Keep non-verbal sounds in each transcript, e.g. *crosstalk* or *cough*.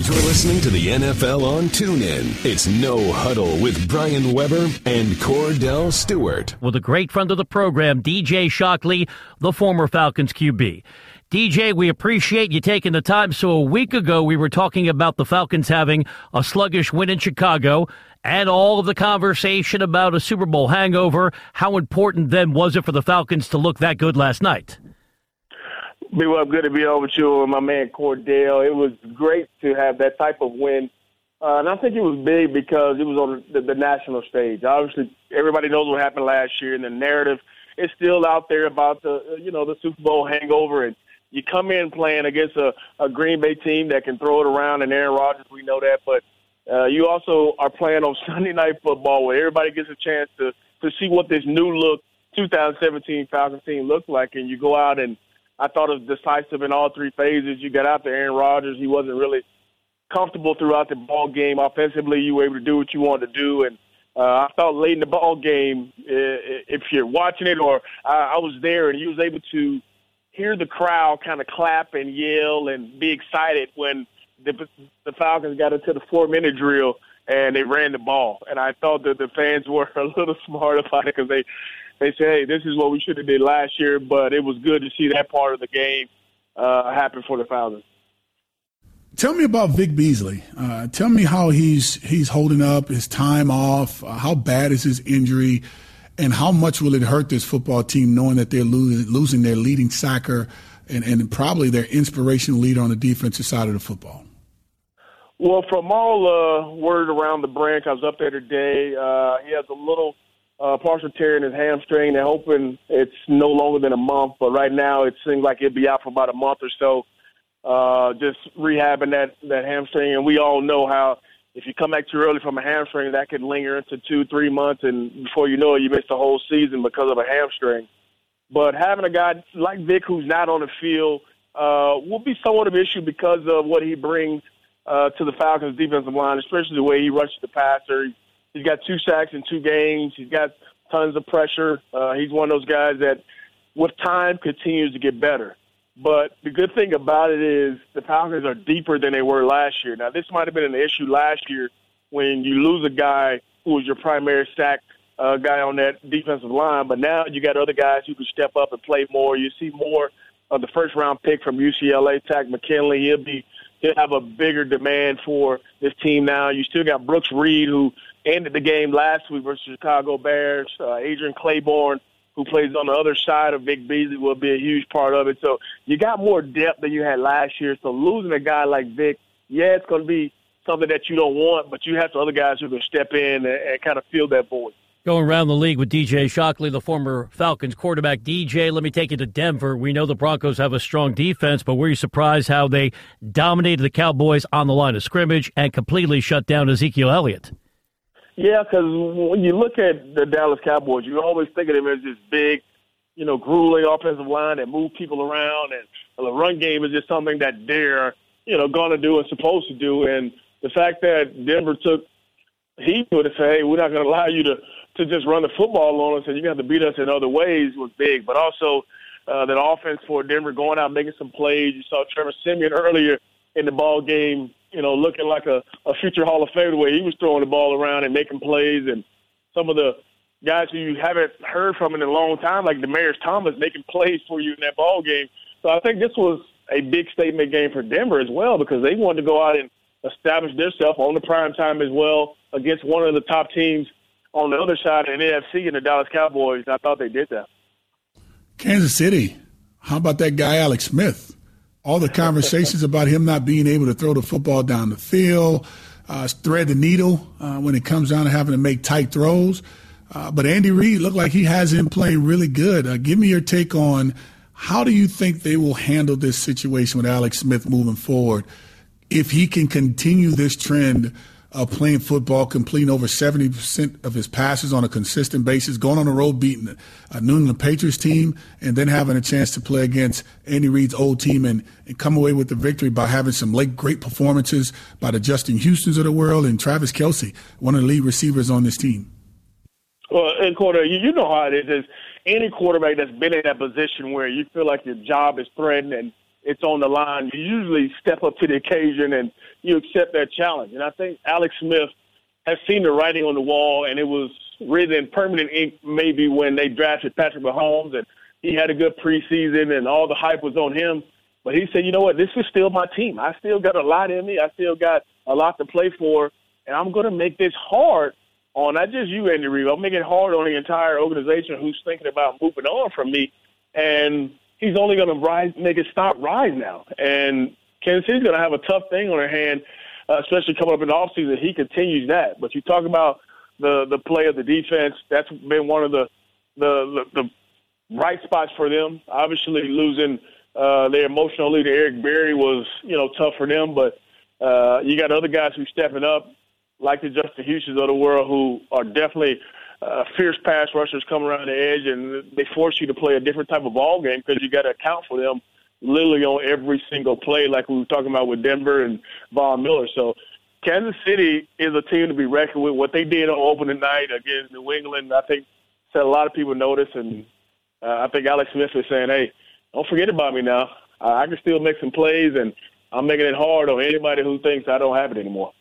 You're listening to the NFL on TuneIn. It's No Huddle with Brian Weber and Kordell Stewart. With a great friend of the program, DJ Shockley, the former Falcons QB. DJ, we appreciate you taking the time. So a week ago, we were talking about the Falcons having a sluggish win in Chicago and all of the conversation about a Super Bowl hangover. How important then was it for the Falcons to look that good last night? Be well, good to be over with you and my man Kordell. It was great to have that type of win. Uh, and I think it was big because it was on the, the national stage. Obviously, everybody knows what happened last year, and the narrative is still out there about the, you know, the Super Bowl hangover. And you come in playing against a, a Green Bay team that can throw it around, and Aaron Rodgers, we know that. But uh, you also are playing on *laughs* Sunday Night Football, where everybody gets a chance to to see what this new look 2017 Falcons team looked like, and you go out and I thought it was decisive in all three phases. You got out there, Aaron Rodgers. He wasn't really comfortable throughout the ball game. Offensively, you were able to do what you wanted to do, and uh, I thought late in the ball game, if you're watching it or I, was there, and he was able to hear the crowd kind of clap and yell and be excited when the, the Falcons got into the four-minute drill and they ran the ball. And I thought that the fans *laughs* were a little smart about it because they they say, hey, this is what we should have did last year, but it was good to see that part of the game uh, happen for the Falcons. Tell me about Vic Beasley. Uh, tell me how he's he's holding up, his time off. Uh, how bad is his injury, and how much will it hurt this football team knowing that they're losing, losing their leading sacker and, and probably their inspirational leader on the defensive side of the football? Well, from all uh, word around the branch, I was up there today. Uh, he has a little uh, partial tear in his hamstring. They're hoping it's no longer than a month, but right now it seems like it'll be out for about a month or so. Uh, just rehabbing that that hamstring, and we all know how if you come back too early from a hamstring, that can linger into two, three months, and before you know it, you miss the whole season because of a hamstring. But having a guy like Vic who's not on the field uh, will be somewhat of an issue because of what he brings uh, to the Falcons' defensive line, especially the way he rushes the passer. He's got two sacks in two games. He's got tons of pressure. Uh, he's one of those guys that, with time, continues to get better. But the good thing about it is the Falcons are deeper than they were last year. Now, this might have been an issue last year when you lose a guy who was your primary sack uh, guy on that defensive line, but now you got other guys who can step up and play more. You see more of the first round pick from UCLA, Takk McKinley. He'll be he'll have a bigger demand for this team now. You still got Brooks Reed, who ended the game last week versus Chicago Bears. Uh, Adrian Clayborn, who plays on the other side of Vic Beasley, will be a huge part of it. So you got more depth than you had last year. So losing a guy like Vic, yeah, it's going to be something that you don't want, but you have some other guys who can step in and, and kind of fill that void. Going around the league with DJ Shockley, the former Falcons quarterback. DJ, let me take you to Denver. We know the Broncos have a strong defense, but were you surprised how they dominated the Cowboys on the line of scrimmage and completely shut down Ezekiel Elliott? Yeah, because when you look at the Dallas Cowboys, you always think of them as this big, you know, grueling offensive line that move people around, and the run game is just something that they're, you know, going to do and supposed to do. And the fact that Denver took heat to it and say, hey, we're not going to allow you to to just run the football on us, and you have to beat us in other ways was big. But also uh, that offense for Denver going out making some plays. You saw Trevor Siemian earlier in the ball game you know, looking like a, a future Hall of Famer the way he was throwing the ball around and making plays, and some of the guys who you haven't heard from in a long time, like Demaryius Thomas, making plays for you in that ball game. So I think this was a big statement game for Denver as well because they wanted to go out and establish themselves on the prime time as well against one of the top teams on the other side of the NFC in the Dallas Cowboys. I thought they did that. Kansas City. How about that guy Alex Smith? All the conversations about him not being able to throw the football down the field, uh, thread the needle uh, when it comes down to having to make tight throws. Uh, but Andy Reid looked like he has him playing really good. Uh, give me your take on how do you think they will handle this situation with Alex Smith moving forward if he can continue this trend uh, playing football, completing over 70% of his passes on a consistent basis, going on the road, beating a New England Patriots team, and then having a chance to play against Andy Reid's old team and, and come away with the victory by having some late great performances by the Justin Houston's of the world and Travis Kelce, one of the lead receivers on this team. Well, and quarter, you know how it is. Is any quarterback that's been in that position where you feel like your job is threatened and it's on the line, you usually step up to the occasion and you accept that challenge. And I think Alex Smith has seen the writing on the wall, and it was written in permanent ink maybe when they drafted Patrick Mahomes and he had a good preseason and all the hype was on him. But he said, you know what, this is still my team. I still got a lot in me. I still got a lot to play for, and I'm going to make this hard on not just you, Andy Reid. I'm making it hard on the entire organization who's thinking about moving on from me. And he's only going to rise, make it stop rise now. And Kansas City's going to have a tough thing on their hand, uh, especially coming up in the offseason. He continues that. But you talk about the the play of the defense. That's been one of the the the, the bright spots for them. Obviously, losing uh, their emotional leader Eric Berry was you know tough for them, but uh, you got other guys who stepping up, like the Justin Houstons of the world, who are definitely uh, fierce pass rushers come around the edge, and they force you to play a different type of ball game because you got to account for them literally on every single play, like we were talking about with Denver and Von Miller. So Kansas City is a team to be reckoned with. What they did on opening night against New England, I think, set a lot of people notice, and uh, I think Alex Smith is saying, "Hey, don't forget about me now. Uh, I can still make some plays, and I'm making it hard on anybody who thinks I don't have it anymore."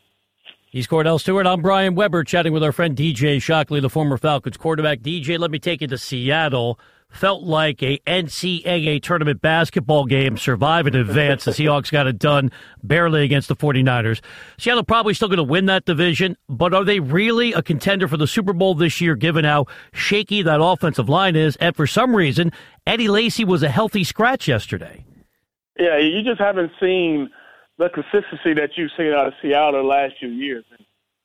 He's Kordell Stewart. I'm Brian Weber chatting with our friend DJ Shockley, the former Falcons quarterback. DJ, let me take you to Seattle. Felt like a NCAA tournament basketball game, survive in advance. the Seahawks got it done barely against the 49ers. Seattle probably still going to win that division, but are they really a contender for the Super Bowl this year, given how shaky that offensive line is? And for some reason, Eddie Lacy was a healthy scratch yesterday. Yeah, you just haven't seen – the consistency that you've seen out of Seattle the last few years.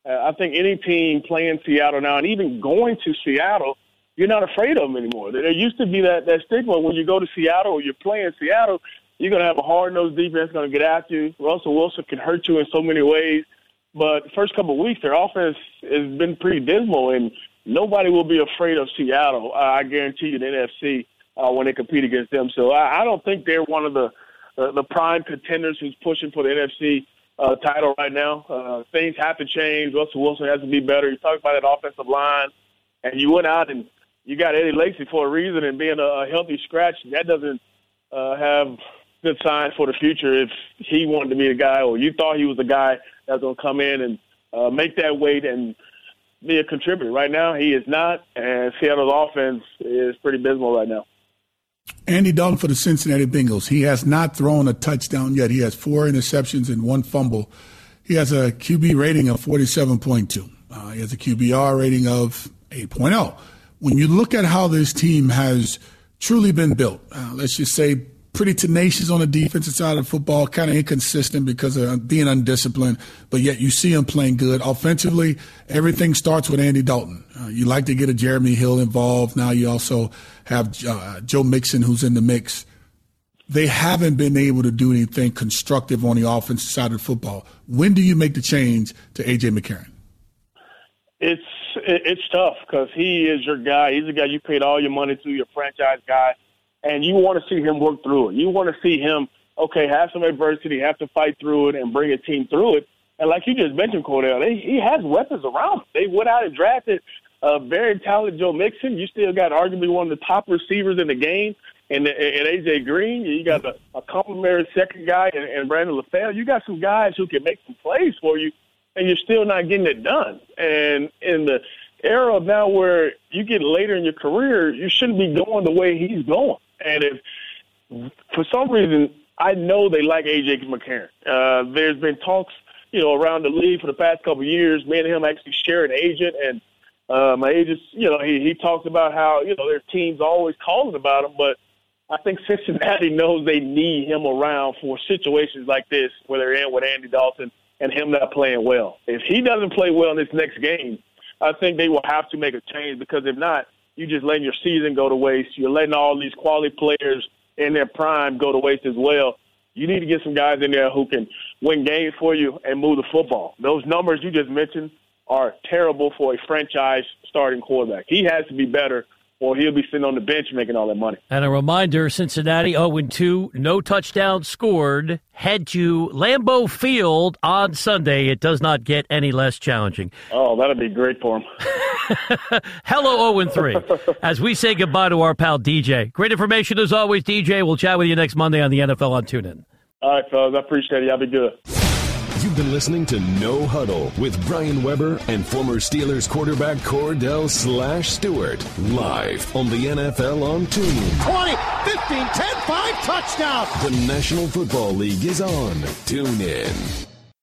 Uh, I think any team playing Seattle now, and even going to Seattle, you're not afraid of them anymore. There used to be that that stigma when you go to Seattle or you're playing Seattle, you're going to have a hard nosed defense going to get after you. Russell Wilson can hurt you in so many ways. But first couple of weeks, their offense has been pretty dismal, and nobody will be afraid of Seattle. I guarantee you, the NFC uh, when they compete against them. So I, I don't think they're one of the the, prime contenders who's pushing for the NFC uh, title right now. Uh, things have to change. Russell Wilson has to be better. You talk about that offensive line, and you went out and you got Eddie Lacy for a reason, and being a, a healthy scratch, that doesn't uh, have good signs for the future. If he wanted to be the guy, or you thought he was the guy that's going to come in and uh, make that weight and be a contributor. Right now, he is not, and Seattle's offense is pretty dismal right now. Andy Dalton for the Cincinnati Bengals. He has not thrown a touchdown yet. He has four interceptions and one fumble. He has a QB rating of 47.2. Uh, he has a QBR rating of 8.0. When you look at how this team has truly been built, uh, let's just say pretty tenacious on the defensive side of football, kind of inconsistent because of being undisciplined, but yet you see him playing good. Offensively, everything starts with Andy Dalton. Uh, you like to get a Jeremy Hill involved. Now you also have uh, Joe Mixon who's in the mix. They haven't been able to do anything constructive on the offensive side of football. When do you make the change to A.J. McCarron? It's it's tough because he is your guy. He's the guy you paid all your money to, your franchise guy and you want to see him work through it. You want to see him, okay, have some adversity, have to fight through it, and bring a team through it. And like you just mentioned, Kordell, they, he has weapons around him. They went out and drafted a very talented Joe Mixon. You still got arguably one of the top receivers in the game, and, and AJ Green. You got a, a complimentary second guy, and, and Brandon LaFell. You got some guys who can make some plays for you, and you're still not getting it done. And in the era now where you get later in your career, you shouldn't be going the way he's going. And if for some reason I know they like AJ McCarron, uh, there's been talks, you know, around the league for the past couple of years. Me and him actually share an agent, and uh, my agent, you know, he he talks about how you know their teams always calling about him, but I think *laughs* Cincinnati knows they need him around for situations like this, where they're in with Andy Dalton and him not playing well. If he doesn't play well in this next game, I think they will have to make a change because if not, you just letting your season go to waste. You're letting all these quality players in their prime go to waste as well. You need to get some guys in there who can win games for you and move the football. Those numbers you just mentioned are terrible for a franchise starting quarterback. He has to be better or he'll be sitting on the bench making all that money. And a reminder Cincinnati 0 2, no touchdown scored. Head to Lambeau Field on Sunday. It does not get any less challenging. Oh, that'd be great for him. *laughs* *laughs* Hello, oh Owen 3, as we say goodbye to our pal DJ. Great information as always, DJ. We'll chat with you next Monday on the NFL on TuneIn. All right, fellas. I appreciate it. I'll be good. You've been listening to No Huddle with Brian Weber and former Steelers quarterback Kordell Slash Stewart live on the NFL on TuneIn. 20, 15, 10, 5, touchdown. The National Football League is on. Tune in.